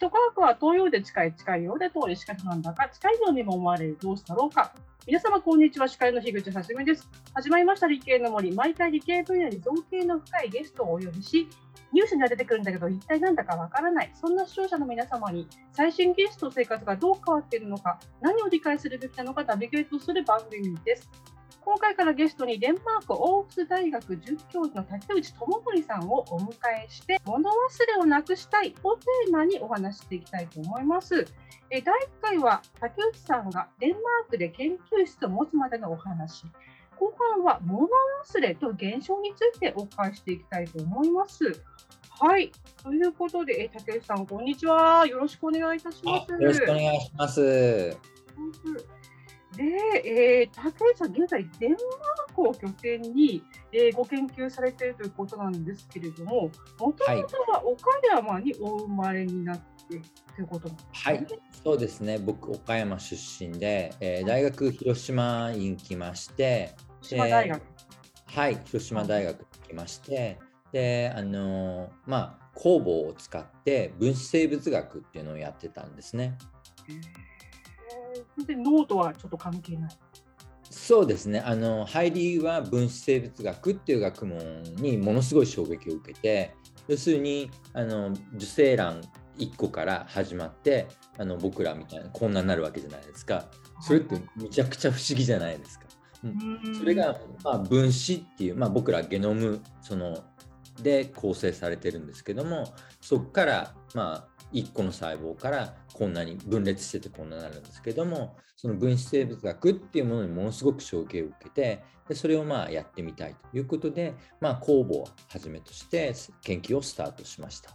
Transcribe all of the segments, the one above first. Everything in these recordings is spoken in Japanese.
と科学は東洋で近い近いようで遠いしかしなんだか近いようにも思われる。どうしたろうか。皆様こんにちは。司会の樋口はじめです。始まりました理系の森。毎回理系分野に造形の深いゲストをお呼びしニュースには出てくるんだけど一体なんだかわからない。そんな視聴者の皆様に最新技術と生活がどう変わっているのか何を理解するべきなのかナビゲートする番組です。今回からゲストにデンマークオークス大学准教授の竹内智則さんをお迎えして物忘れをなくしたいをテーマにお話していきたいと思いますえ第1回は竹内さんがデンマークで研究室を持つまでのお話後半は物忘れと現象についてお伺いしていきたいと思いますはい。ということで、え竹内さん、こんにちは。よろしくお願いいたします。よろしくお願いします。で、えー、竹内さん、現在、デンマークを拠点に、えー、ご研究されているということなんですけれども、もともとは岡山にお生まれになってということなんですね、はい、そうですね、僕、岡山出身で、えー、大学、広島院来まして、広島大学、はい、広島大学に来まして、で、あのー、まあ、工房を使って分子生物学っていうのをやってたんですね。で脳とはちょっと関係ない。そうですね。あの入りは分子生物学っていう学問にものすごい衝撃を受けて要するにあの受精卵1個から始まってあの僕らみたいなこんなになるわけじゃないですか。それってめちゃくちゃ不思議じゃないですか。うん、それが、まあ、分子っていう、まあ、僕らゲノムそので構成されてるんですけどもそこから、まあ、1個の細胞からこんなに分裂しててこんなになるんですけどもその分子生物学っていうものにものすごく衝撃を受けてでそれをまあやってみたいということで、まあ、酵母をはじめとして研究をスタートしました。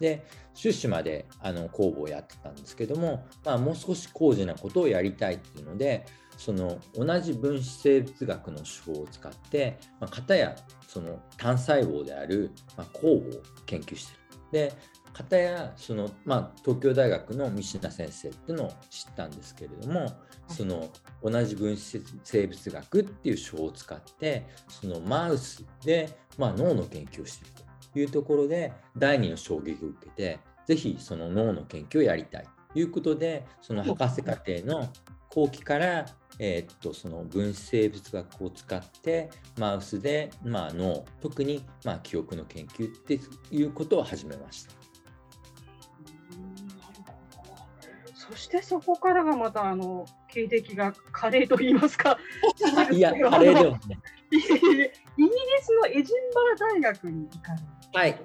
で修士まであの酵母をやってたんですけども、まあ、もう少し高次なことをやりたいっていうのでその同じ分子生物学の手法を使って、まあ、型やその単細胞である、まあ、酵母を研究してる。で方やその、まあ、東京大学の三品先生っていうのを知ったんですけれどもその同じ分子生物学っていう手法を使ってそのマウスで、まあ、脳の研究をしているというところで第二の衝撃を受けてぜひその脳の研究をやりたいということでその博士課程の後期からえー、っとその分子生物学を使ってマウスで、まあ、脳特に、まあ、記憶の研究っていうことを始めました。そしてそこからがまたあの経歴が華麗と言いますか。いや、華麗ではね。イギリスのエジンバラ大学に行かれはい。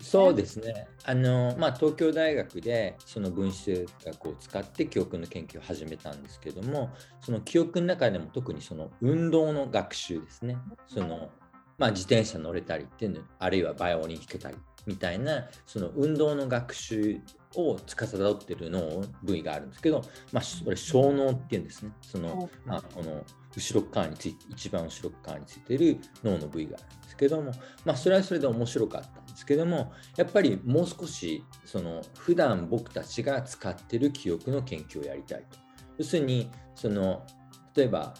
そうですね。あのまあ、東京大学でその分子学を使って記憶の研究を始めたんですけども、その記憶の中でも特にその運動の学習ですね。そのまあ、自転車乗れたりっていうの、あるいはバイオリン弾けたりみたいなその運動の学習を司っている脳部位があるんですけど、まあ、それ小脳っていうんですね。その、まあ、この後ろ側について、一番後ろ側についている脳の部位があるんですけども、まあ、それはそれで面白かったんですけども、やっぱりもう少し、その、普段僕たちが使っている記憶の研究をやりたいと。要するに、その、例えば、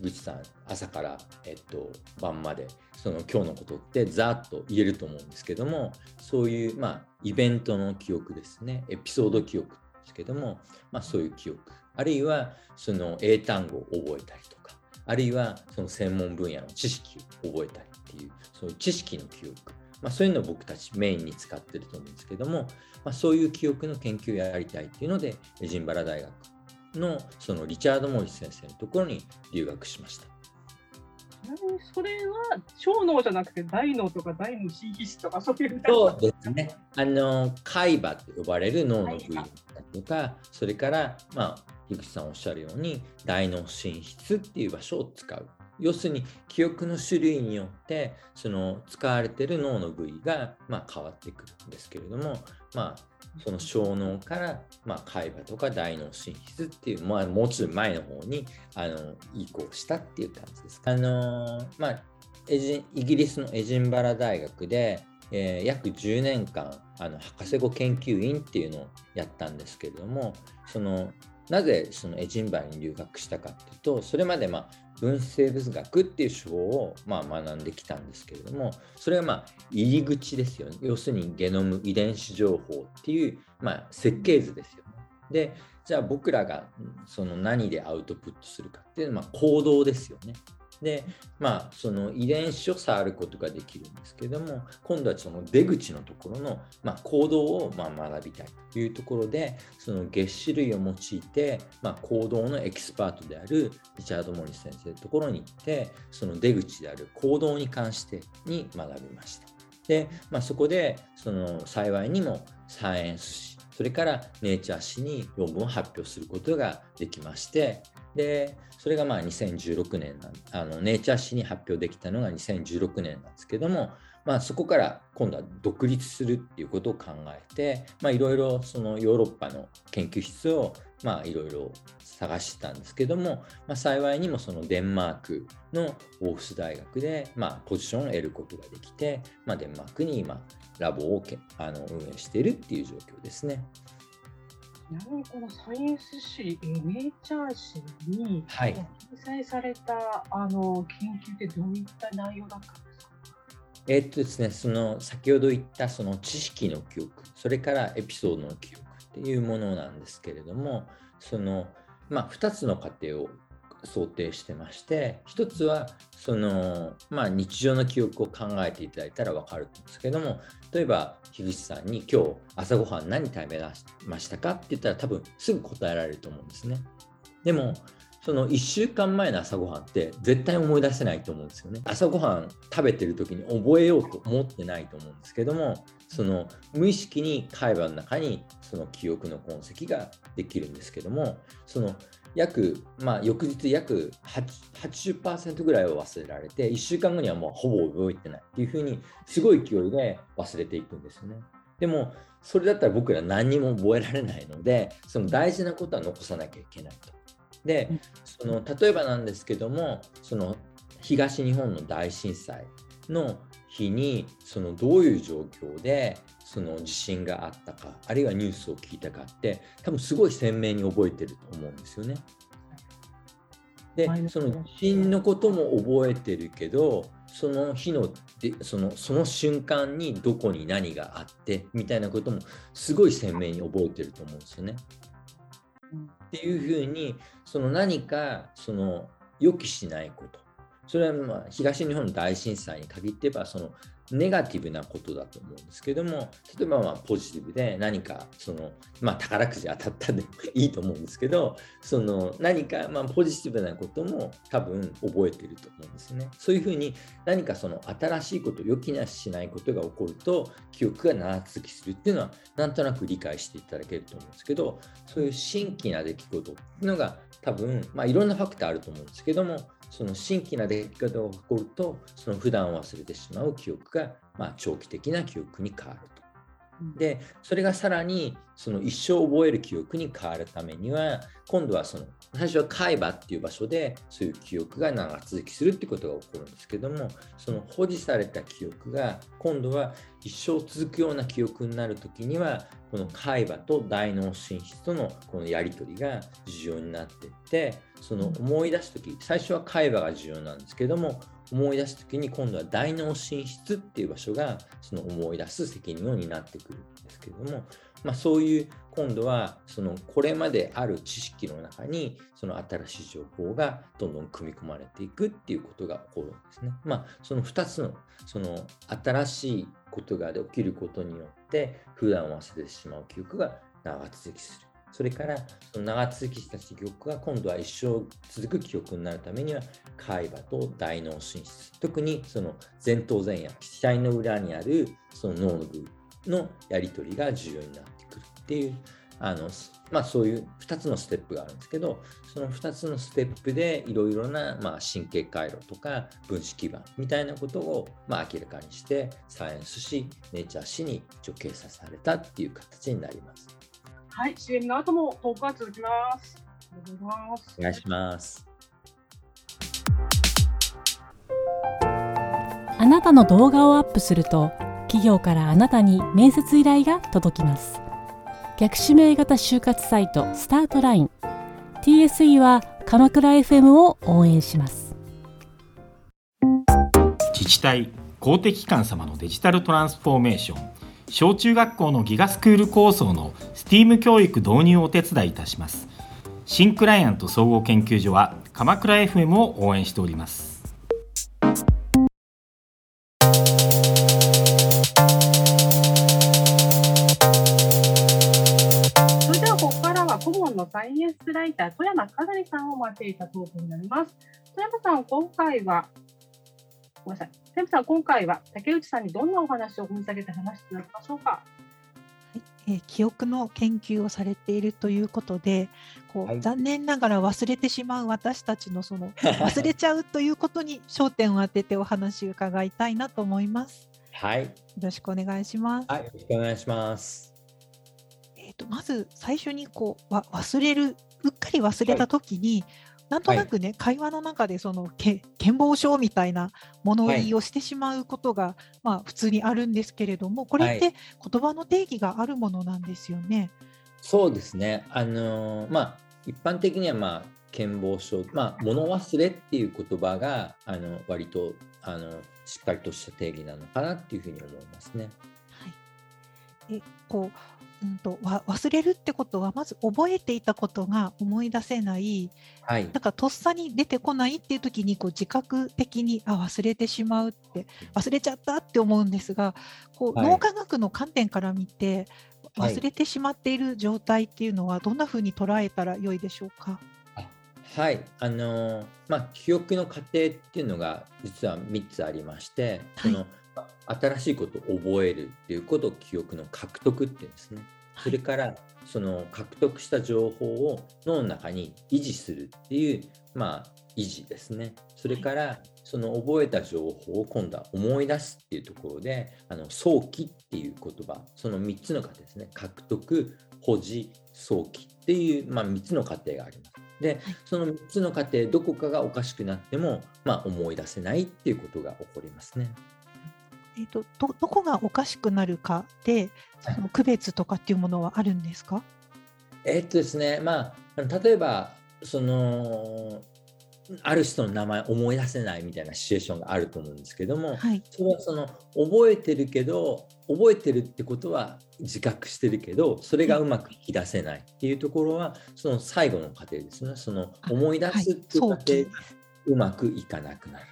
樋口さん、朝から、えっと、晩まで、その今日のことってざっと言えると思うんですけどもそういう、まあ、イベントの記憶ですね。エピソード記憶ですけども、まあ、そういう記憶。あるいはその英単語を覚えたりとかあるいはその専門分野の知識を覚えたりっていうそういう知識の記憶、まあ、そういうのを僕たちメインに使ってると思うんですけども、まあ、そういう記憶の研究をやりたいっていうのでエジンバラ大学のそのリチャード・モリス先生のところに留学しました。ちなみにそれは小脳じゃなくて大脳とか大脳新皮質とかそういうそうですね。あの海馬と呼ばれる脳の部位とか、それからまあ樋口さんおっしゃるように大脳新質っていう場所を使う。要するに記憶の種類によってその使われている脳の部位がまあ変わってくるんですけれども、まあ、その小脳から、まあ、海馬とか大脳進出っていう、まあ、もうちょっと前の方にあの移行したっていう感じです。あのまあ、エジイギリスのエジンバラ大学で、えー、約10年間あの博士後研究員っていうのをやったんですけれどもそのなぜそのエジンバラに留学したかっていうとそれまでまあ分子生物学っていう手法をまあ学んできたんですけれどもそれはまあ入り口ですよね要するにゲノム遺伝子情報っていうまあ設計図ですよね。でじゃあ僕らがその何でアウトプットするかっていうのはま行動ですよね。でまあその遺伝子を触ることができるんですけども今度はその出口のところの、まあ、行動をま学びたいというところでその月種類を用いて、まあ、行動のエキスパートであるリチャード・モリス先生のところに行ってその出口である行動に関してに学びました。で、まあ、そこでその幸いにもサイエンス誌それからネイチャー誌に論文を発表することができましてでそれがまあ2016年あのネイチャー誌に発表できたのが2016年なんですけども、まあ、そこから今度は独立するっていうことを考えていろいろヨーロッパの研究室をいろいろ探してたんですけども、まあ、幸いにもそのデンマークのオーフス大学で、まあ、ポジションを得ることができて、まあ、デンマークに今ラボをあの運営しているっていう状況ですね。ちなみにこのサイエンス誌、ネイチャー誌に掲載された、あの研究ってどういった内容だったんですか？えっとですね、その先ほど言ったその知識の記憶、それからエピソードの記憶っていうものなんですけれども、そのまあ、2つの過程を想定してまして一つはその、まあ、日常の記憶を考えていただいたら分かるんですけども例えば樋口さんに今日朝ごはん何食べましたかって言ったら多分すぐ答えられると思うんですね。でもその1週間前の朝ごはんって絶対思い出せないと思うんですよね。朝ごはん食べてる時に覚えようと思ってないと思うんですけどもその無意識に会話の中にその記憶の痕跡ができるんですけどもその約、まあ、翌日約80%ぐらいは忘れられて1週間後にはもうほぼ覚えてないっていうふうにすごい勢いで忘れていくんですよね。でもそれだったら僕ら何にも覚えられないのでその大事なことは残さなきゃいけないと。でその例えばなんですけどもその東日本の大震災の日にそのどういう状況でその地震があったかあるいはニュースを聞いたかって多分すごい鮮明に覚えてると思うんですよね。でその地震のことも覚えてるけどその日のでそのその瞬間にどこに何があってみたいなこともすごい鮮明に覚えてると思うんですよね。っていうふうにその何かその予期しないことそれはまあ東日本大震災に限って言えばそのネガティブなことだと思うんですけども例えばまあポジティブで何かその、まあ、宝くじ当たったでもいいと思うんですけどその何かまあポジティブなことも多分覚えてると思うんですね。そういうふうに何かその新しいこと予期なししないことが起こると記憶が長続きするっていうのはなんとなく理解していただけると思うんですけどそういう新規な出来事っていうのが多分、まあ、いろんなファクターあると思うんですけどもその新規な出来事が起こるとその普段忘れてしまう記憶が、まあ、長期的な記憶に変わると。でそれがさらにその一生覚える記憶に変わるためには今度はその最初は海馬っていう場所でそういう記憶が長続きするってことが起こるんですけどもその保持された記憶が今度は一生続くような記憶になる時にはこの海馬と大脳進出とのこのやり取りが重要になっていってその思い出す時最初は海馬が重要なんですけども思い出す時に今度は大脳進出っていう場所がその思い出す責任を担ってくるんですけれども、まあ、そういう今度はそのこれまである知識の中にその新しい情報がどんどん組み込まれていくっていうことが起こるんですね。まあ、その2つのその新しいことが起きることによって普段忘れてしまう記憶が長続きする。それからその長続きした記憶が今度は一生続く記憶になるためには海馬と大脳進出特にその前頭前野額の裏にあるその脳の部のやり取りが重要になってくるっていうあの、まあ、そういう2つのステップがあるんですけどその2つのステップでいろいろな、まあ、神経回路とか分子基盤みたいなことを、まあ、明らかにしてサイエンス誌ネイチャー誌に一応掲載されたっていう形になります。はい、CM の後もトークは続きます。お願いします。あなたの動画をアップすると企業からあなたに面接依頼が届きます。逆指名型就活サイトスタートライン。TSE は鎌倉 FM を応援します。治体公的機関様のデジタルトランスフォーメーション小中学校のギガスクール構想の STEAM 教育導入をお手伝いいたします新クライアント総合研究所は鎌倉 FM を応援しておりますそれではここからは顧問のサイエンスライター富山かなりさんをお招いたトークになります。富山さん、今回は、ごめんなさい。富山さん、今回は竹内さんにどんなお話を掘り下げて話していただきましょうか？はいえー記憶の研究をされているということでこう、はい残念ながら忘れてしまう私たちのその 忘れちゃうということに焦点を当ててお話を伺いたいなと思います。はい、よろしくお願いします。はい、よろしくお願いします。えー、とまず最初にこうわ忘れるうっかり忘れた時に、なんとなくね、会話の中でそのけ健忘症みたいな物言いをしてしまうことが、まあ普通にあるんですけれどもこれって言葉の定義があるものなんですよね。そうですね。あのーまあ一般的にはまあ健忘症、まあ物忘れっていう言葉があの割とあのしっかりとした定義なのかなっていうふうに思いますね。はい、えこう、うん、とわ忘れるってことはまず覚えていたことが思い出せない。はい。なん。かとっさに出てこないっていう時にこう自覚的にあ忘れてしまうって忘れちゃったって思うんですがこう、はい。脳科学の観点から見てはい。忘れてしまっている状態っていうのはどんなふうに捉えたらよいでしょうか？はい、あのーまあ記憶の過程っていうのが実は3つありまして、はいそのまあ新しいことを覚えるっていうことを記憶の獲得っていうんですね。それからその獲得した情報を脳の中に維持するっていうまあ維持ですね。それからその覚えた情報を今度は思い出すっていうところであの早期っていう言葉その3つの過程ですね獲得保持早期っていう、まあ、3つの過程があります。でその3つの過程どこかがおかしくなっても、まあ、思い出せないっていうことが起こりますね。えー、とどどこがおかしくなるかでその区別とかっていうものはあるんですか、えっとですね、まあ例えば、その、ある人の名前思い出せないみたいなシチュエーションがあると思うんですけども、はい。それはその覚えてるけど覚えてるってことは自覚してるけどそれがうまく引き出せないっていうところはその最後の過程ですね。そのあ思い出すっていう過程がうまくいかなくなる。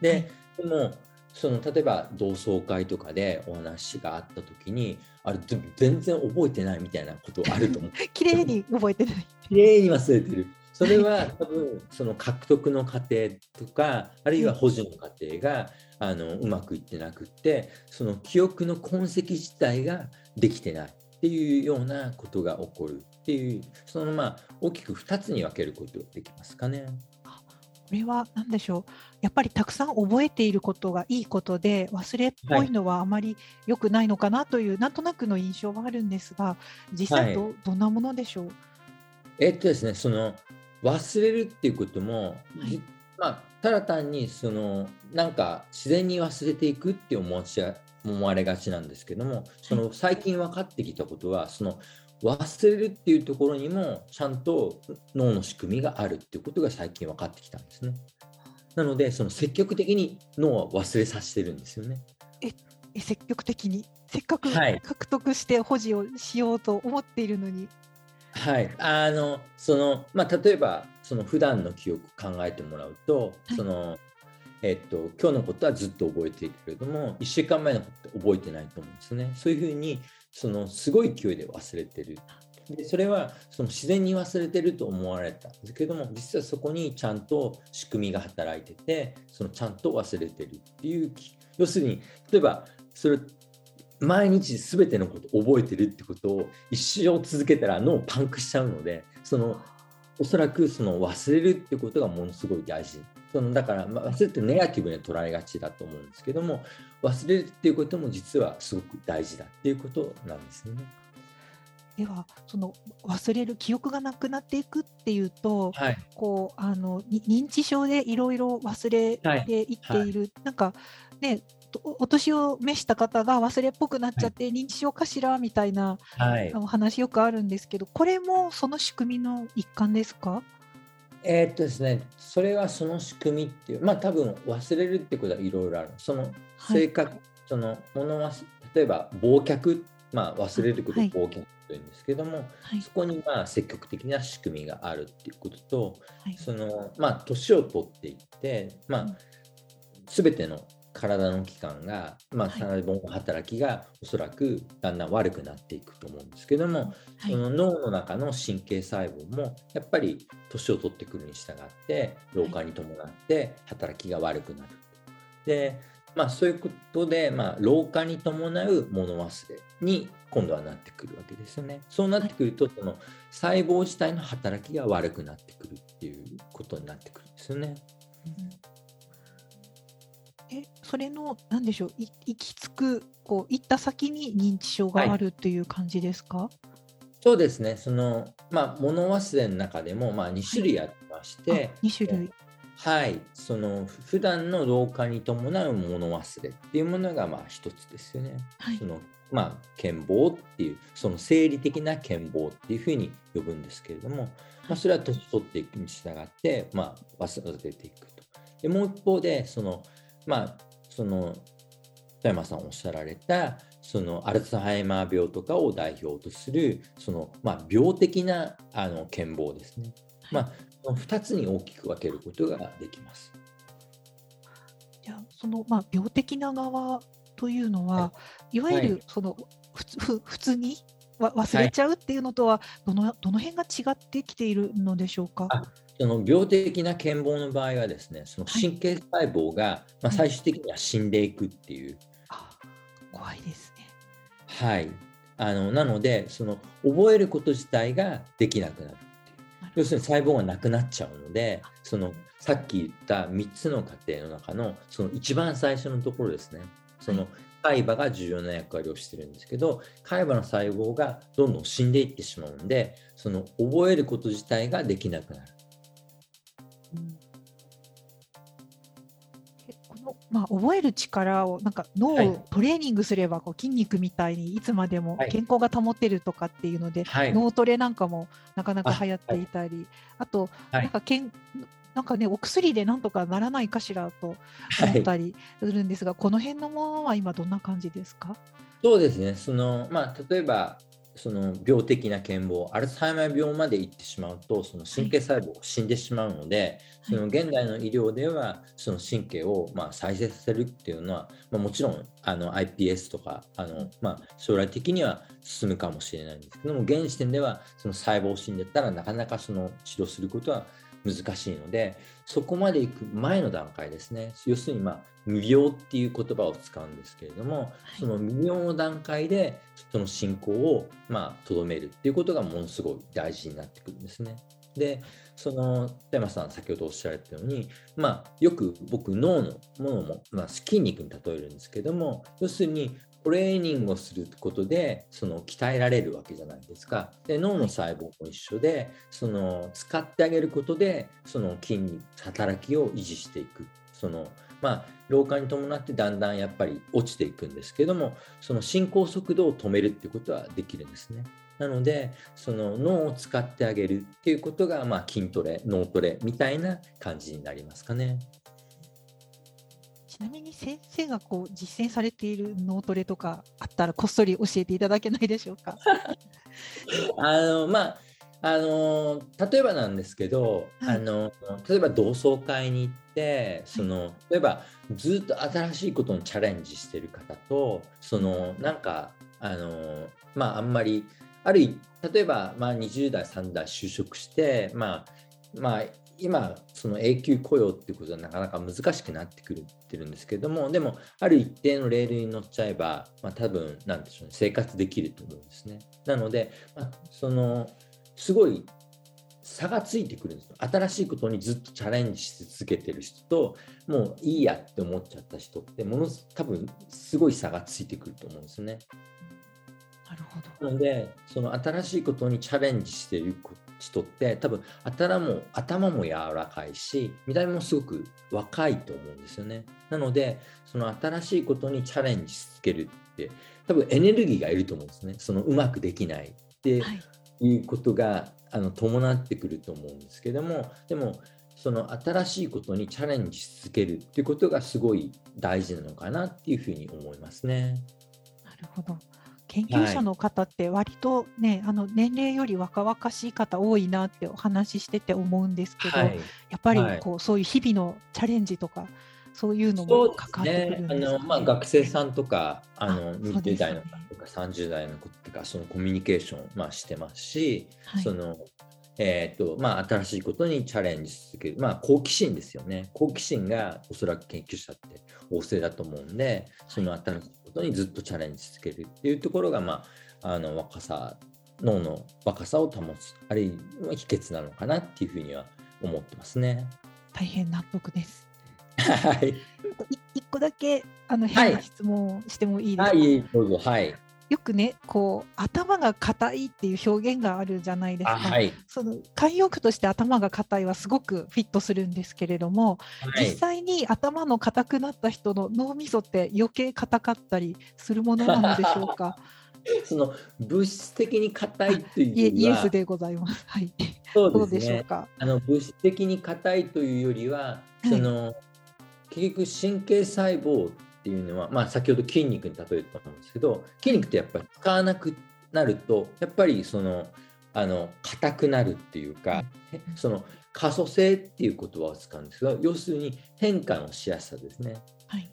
で、でもその例えば同窓会とかでお話があった時にあれぜ全然覚えてないみたいなことあると思う。綺麗に覚えてない。綺麗に忘れてる。それは 多分その獲得の過程とかあるいは保持の過程があのうまくいってなくってその記憶の痕跡自体ができてないっていうようなことが起こるっていうそのまあ大きく2つに分けることができますかね。これは何でしょう？やっぱりたくさん覚えていることがいいことで忘れっぽいのはあまり良くないのかなという、なんとなくの印象はあるんですが実際ど,、どんなものでしょう？えっとですねその忘れるっていうことも、はい。じまあただ単にそのなんか自然に忘れていくって思わし思われがちなんですけどもその最近分かってきたことはその忘れるっていうところにもちゃんと脳の仕組みがあるっていうことが最近分かってきたんですね。なのでその積極的に脳は忘れさせてるんですよね。え積極的に？せっかくはい。獲得して保持をしようと思っているのに、はい、あのそのまあ例えばその普段の記憶考えてもらうと、はい。そのえっと今日のことはずっと覚えているけれども1週間前のことって覚えてないと思うんですね。そういうふうにそのすごい勢いで忘れてる。でそれはその自然に忘れてると思われたんですけども実はそこにちゃんと仕組みが働いててそのちゃんと忘れてるっていう要するに例えばそれ毎日全てのこと覚えてるってことを一生続けたら脳パンクしちゃうのでそのおそらくその忘れるってことがものすごい大事そのだから、まあ、忘れってネガティブに捉えがちだと思うんですけども忘れるっていうことも実はすごく大事だっていうことなんですね。ではその忘れる記憶がなくなっていくっていうと、はい、こうあのに認知症でいろいろ忘れていっている、なんかねおお年を召した方が忘れっぽくなっちゃって、認知症かしらみたいなはい。お話よくあるんですけどこれもその仕組みの一環ですか？えーっとですね、それはその仕組みっていう、まあ多分忘れるってことはいろいろある。その性格、そのものは例えば忘却、まあ忘れることをはい。忘却というんですけども、はい。そこにまあ積極的な仕組みがあるっていうことと、はい。そのまあ年を取っていって、まうん。あ全ての体の器官が、まあ、の働きがおそらくだんだん悪くなっていくと思うんですけども、はいその脳の中の神経細胞もやっぱり年を取ってくるに従って老化に伴って働きが悪くなる。でまあそういうことで、まあ、老化に伴う物忘れに今度はなってくるわけですよね。そうなってくるとその細胞自体の働きが悪くなってくるっていうことになってくるんですよね。えそれの何でしょうい行き着くこう行った先に認知症があるっていう感じですか、そうですね。そのまあ物忘れの中でもまあ2種類ありまして、あ2種類。はい、そのふ普段の老化に伴う物忘れっていうものがまあ一つですよね。はい。そのまあ健忘っていうその生理的な健忘っていうふうに呼ぶんですけれども、まあ、それは年取っていくに従ってまあ忘れていくと。でもう一方でそのまあその富山さんおっしゃられたそのアルツハイマー病とかを代表とするその、まあ、病的なあの健忘ですね。まあ、この2つに大きく分けることができます。じゃあその、まあ、病的な側というのは、、はいわゆるはいそのふつふ普通にわ忘れちゃうっていうのとはどのどの辺が違ってきているのでしょうか？あその病的な健忘の場合はですね、そのはい。神経細胞が、まあ、はい。最終的には死んでいくっていう、あ怖いですね。はい、あのなのでその覚えること自体ができなくなる要するに細胞がなくなっちゃうのでそのさっき言った3つの過程の中のその一番最初のところですね。その海馬が重要な役割をしてるんですけど海馬の細胞がどんどん死んでいってしまうんでその覚えること自体ができなくなる。えこの、まあ、覚える力をなんか脳はい。をトレーニングすればこう筋肉みたいにいつまでもはい。健康が保てるとかっていうので、はい、脳トレなんかもなかなかあ流行っていたり。あと、はい。なんかけんなんかねお薬でなんとかならないかしらとはい思ったりするんですが、この辺のものは今どんな感じですか？そうですね、そのまあ、例えばその病的な健忘、アルツハイマー病まで行ってしまうと、その神経細胞が死んでしまうので、その現代の医療では、その神経をまあ再生させるっていうのは、まあ、もちろんあの iPS とかあの、まあ、将来的には進むかもしれないんですけども、現時点ではその細胞死んでたらなかなかその治療することは難しいので、そこまで行く前の段階ですね、要するに、まあ、無病っていう言葉を使うんですけれども、その無病の段階でその進行をまあ留めるっていうことがものすごい大事になってくるんですね。で、その田山さん先ほどおっしゃられたように、まあ、よく僕脳のものも、まあ、筋肉に例えるんですけども要するにトレーニングをすることでその鍛えられるわけじゃないですか。で脳の細胞も一緒でその使ってあげることでその筋肉働きを維持していく。そのまあ、老化に伴ってだんだんやっぱり落ちていくんですけどもその進行速度を止めるっていうことはできるんですね。なのでその脳を使ってあげるっていうことが、まあ、筋トレ脳トレみたいな感じになりますかね。ちなみに先生がこう実践されている脳トレとかあったらこっそり教えていただけないでしょうか？あのまああの例えばなんですけど、はいあの例えば同窓会に行ってその例えばずっと新しいことにチャレンジしてる方とそのなんかあのまああんまりあるい例えば、まあ、20代30代就職してまあまあ今その永久雇用っていうことはなかなか難しくなってくるってるんですけどもでもある一定のレールに乗っちゃえば、まあ、多分なんでしょうね生活できると思うんですね。なので、まあ、そのすごい差がついてくるんですよ。新しいことにずっとチャレンジし続けてる人と、もういいやって思っちゃった人って、ものす多分すごい差がついてくると思うんですね。なるほど。なので、その新しいことにチャレンジしてる人って、多分頭も頭も柔らかいし、見た目もすごく若いと思うんですよね。なので、その新しいことにチャレンジし続けるって、多分エネルギーがいると思うんですね。そのうまくできない。で、はいいうことがあの伴ってくると思うんですけどもでもその新しいことにチャレンジし続けるっていうことがすごい大事なのかなっていうふうに思いますね。なるほど。研究者の方って割とね、はい、あの年齢より若々しい方多いなってお話ししてて思うんですけど、はい、やっぱりこう、はい、そういう日々のチャレンジとかそういうのも関わってくるんですか、ね、あのまあ、学生さんとかあの20代の方とか30代の子とかそのコミュニケーション、まあ、してますし、そのえーとまあ、新しいことにチャレンジし続ける、まあ、好奇心ですよね。好奇心がおそらく研究者って旺盛だと思うんで、その新しいことにずっとチャレンジし続けるっていうところが、まあ、あの若さ、脳の若さを保つ、あるいは秘訣なのかなっていうふうには思ってますね。大変納得です。はい。一個だけあの変な質問してもいいですか？はい、どうぞ。はい。よくねこう頭が硬いっていう表現があるじゃないですか。はい、その慣用句として頭が硬いはすごくフィットするんですけれども、はい、実際に頭の硬くなった人の脳みそって余計硬かったりするものなのでしょうか？その物質的に硬いというイエスでございます。はい。そうですね。うあの物質的に硬いというよりは、その、はい、結局神経細胞っていうのは、まあ、先ほど筋肉に例えたと思うんですけど筋肉ってやっぱり使わなくなるとやっぱりそのあの硬くなるっていうか、その可塑性っていう言葉を使うんですが要するに変化のしやすさですね。はい、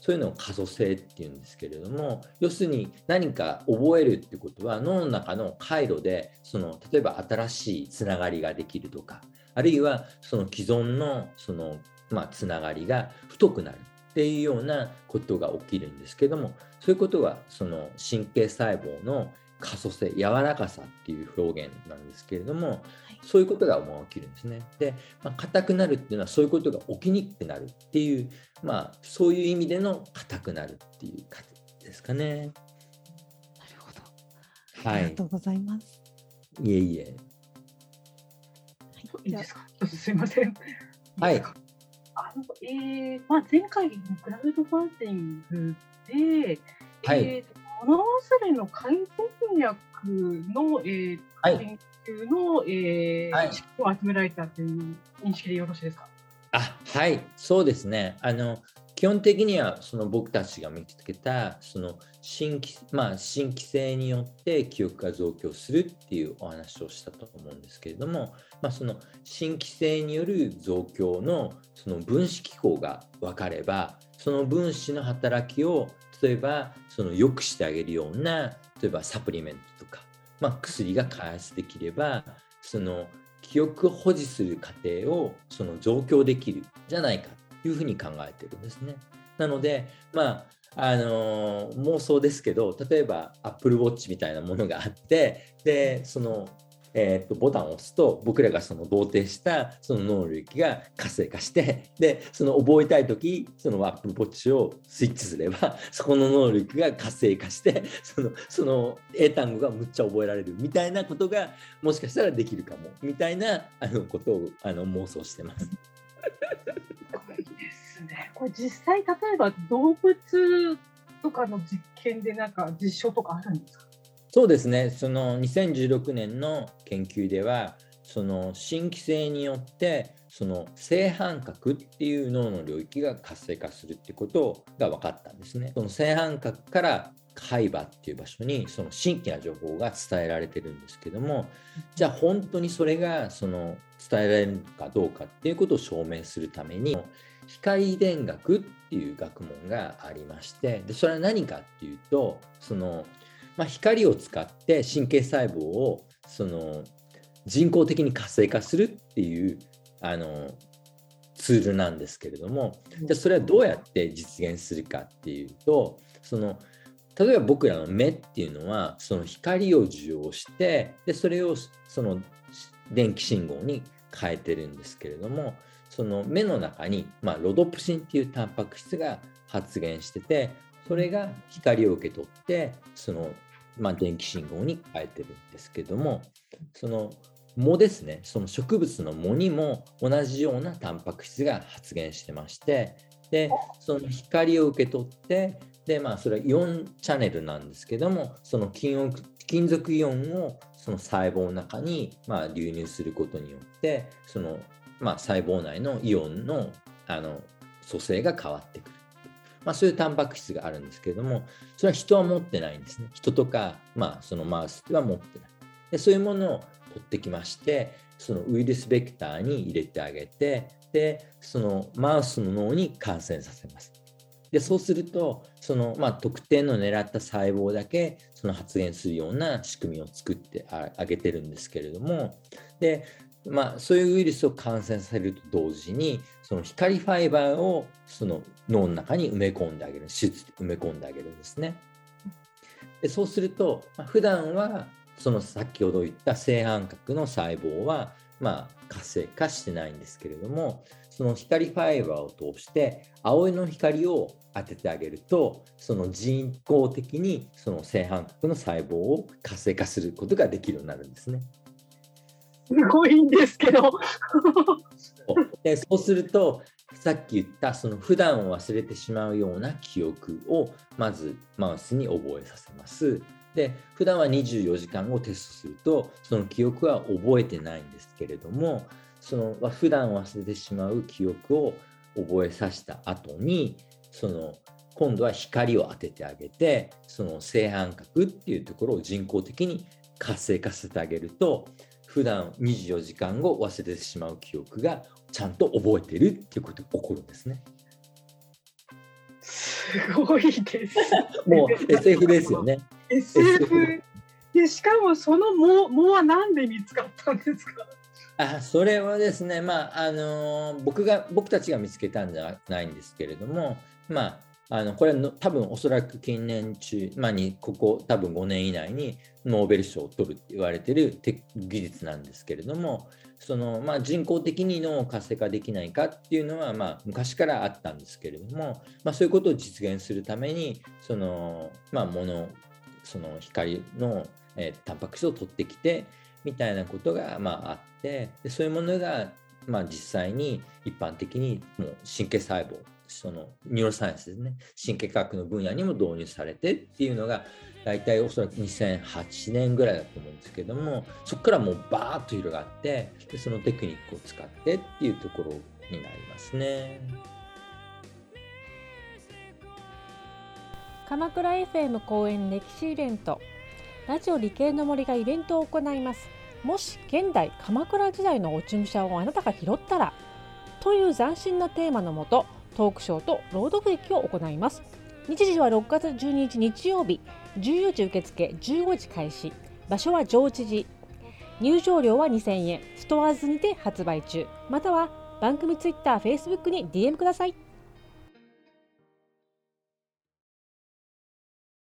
そういうのを可塑性っていうんですけれども要するに何か覚えるっていうことは脳の中の回路でその例えば新しいつながりができるとかあるいはその既存のその、まあ、つながりが太くなるっていうようなことが起きるんですけどもそういうことはその神経細胞の可塑性柔らかさっていう表現なんですけれども、はい、そういうことが起きるんですね。で、まあ、硬くなるっていうのはそういうことが起きにくくなるっていう、まあ、そういう意味での硬くなるっていう感じですかね。なるほど。ありがとうございます。いえいえ。いいですか？すいません。はい。あのえーまあ、前回のクラウドファンディングで、はい、えー、物忘れの解読薬の、えーはい、研究の、えーはい、知識を集められたという認識でよろしいですか？あはい。そうですね。あの基本的にはその僕たちが見つけたその新規,、まあ、新規性によって記憶が増強するっていうお話をしたと思うんですけれども、まあ、その新規性による増強のその分子機構が分かればその分子の働きを例えばその良くしてあげるような例えばサプリメントとか、まあ、薬が開発できればその記憶を保持する過程をその増強できるじゃないかいうふうに考えてるんですね。なのでまああのー、妄想ですけど例えば Apple Watch みたいなものがあってでそのえー、とボタンを押すと僕らがその同定したその能力が活性化してでその覚えたい時そのアップルウォッチをスイッチすれば そこの能力が活性化してそのその英単語がむっちゃ覚えられるみたいなことがもしかしたらできるかもみたいなあのことをあの妄想してます。これ実際例えば動物とかの実験でなんか実証とかあるんですか？そうですね、その2016年の研究では、その新規性によって、その正反角っていう脳の領域が活性化するってことが分かったんですね。その正反角から海馬っていう場所にその新規な情報が伝えられてるんですけどもじゃあ本当にそれがその伝えられるかどうかっていうことを証明するために光電学っていう学問がありましてでそれは何かっていうとそのまあ、光を使って神経細胞をその人工的に活性化するっていうあのツールなんですけれどもじゃそれはどうやって実現するかっていうとその例えば僕らの目っていうのはその光を受容してでそれをその電気信号に変えてるんですけれどもその目の中に、まあ、ロドプシンっていうタンパク質が発現しててそれが光を受け取ってそのまあ、電気信号に変えてるんですけどもその藻ですね。その植物の藻にも同じようなタンパク質が発現してましてでその光を受け取ってでまあそれはイオンチャネルなんですけどもその金金属イオンをその細胞の中にまあ流入することによってそのまあ細胞内のイオンのあの組成が変わってくる。まあ、そういうタンパク質があるんですけれども、それは人は持ってないんですね。人とか、まあ、そのマウスは持ってない。でそういうものを取ってきまして、そのウイルスベクターに入れてあげて、で、そのマウスの脳に感染させます。で、そうすると、その、まあ、特定の狙った細胞だけ、その発現するような仕組みを作ってあげてるんですけれども、で、まあ、そういうウイルスを感染させると同時に、その光ファイバーをその脳の中に埋め込んであげる、手術で埋め込んであげるんですね。でそうすると、まあ、普段はその先ほど言った正反角の細胞は、まあ、活性化してないんですけれども、その光ファイバーを通して青いの光を当ててあげると、その人工的にその正反角の細胞を活性化することができるようになるんですね。すごいんですけど でそうするとさっき言ったその普段を忘れてしまうような記憶をまずマウスに覚えさせます。で普段は24時間をテストするとその記憶は覚えてないんですけれどもその普段忘れてしまう記憶を覚えさせた後にその今度は光を当ててあげてその正反角っていうところを人工的に活性化させてあげると普段24時間後忘れてしまう記憶がちゃんと覚えてるっていうことが起こるんですね。すごいです。もう SF ですよね。SF でしかもその藻藻は何で見つかったんですか？あそれはですね、まああのー、僕が僕たちが見つけたんじゃないんですけれども、まあ、あのこれの多分おそらく近年中、まあ、にここ多分5年以内にノーベル賞を取るって言われてる技術なんですけれどもその、まあ、人工的に脳を活性化できないかっていうのは、まあ、昔からあったんですけれども、まあ、そういうことを実現するためにその、まあ、ものその光の、えー、タンパク質を取ってきてみたいなことが、まあ、あってでそういうものが、まあ、実際に一般的にもう神経細胞そのニューロサイエンスですね。神経科学の分野にも導入されてっていうのが大体おそらく2008年ぐらいだと思うんですけどもそこからもうバーッと広がってでそのテクニックを使ってっていうところになりますね。鎌倉 FM 公演歴史イベント。ラジオ理系の森がイベントを行います。もし現代鎌倉時代の落ち武者をあなたが拾ったらという斬新なテーマのもとトークショーと朗読劇を行います。日時は6月12日日曜日。14時受付。15時開始。場所は上知寺。入場料は2000円。ストアーズにて発売中。または番組ツイッター、フェイスブックに DM ください。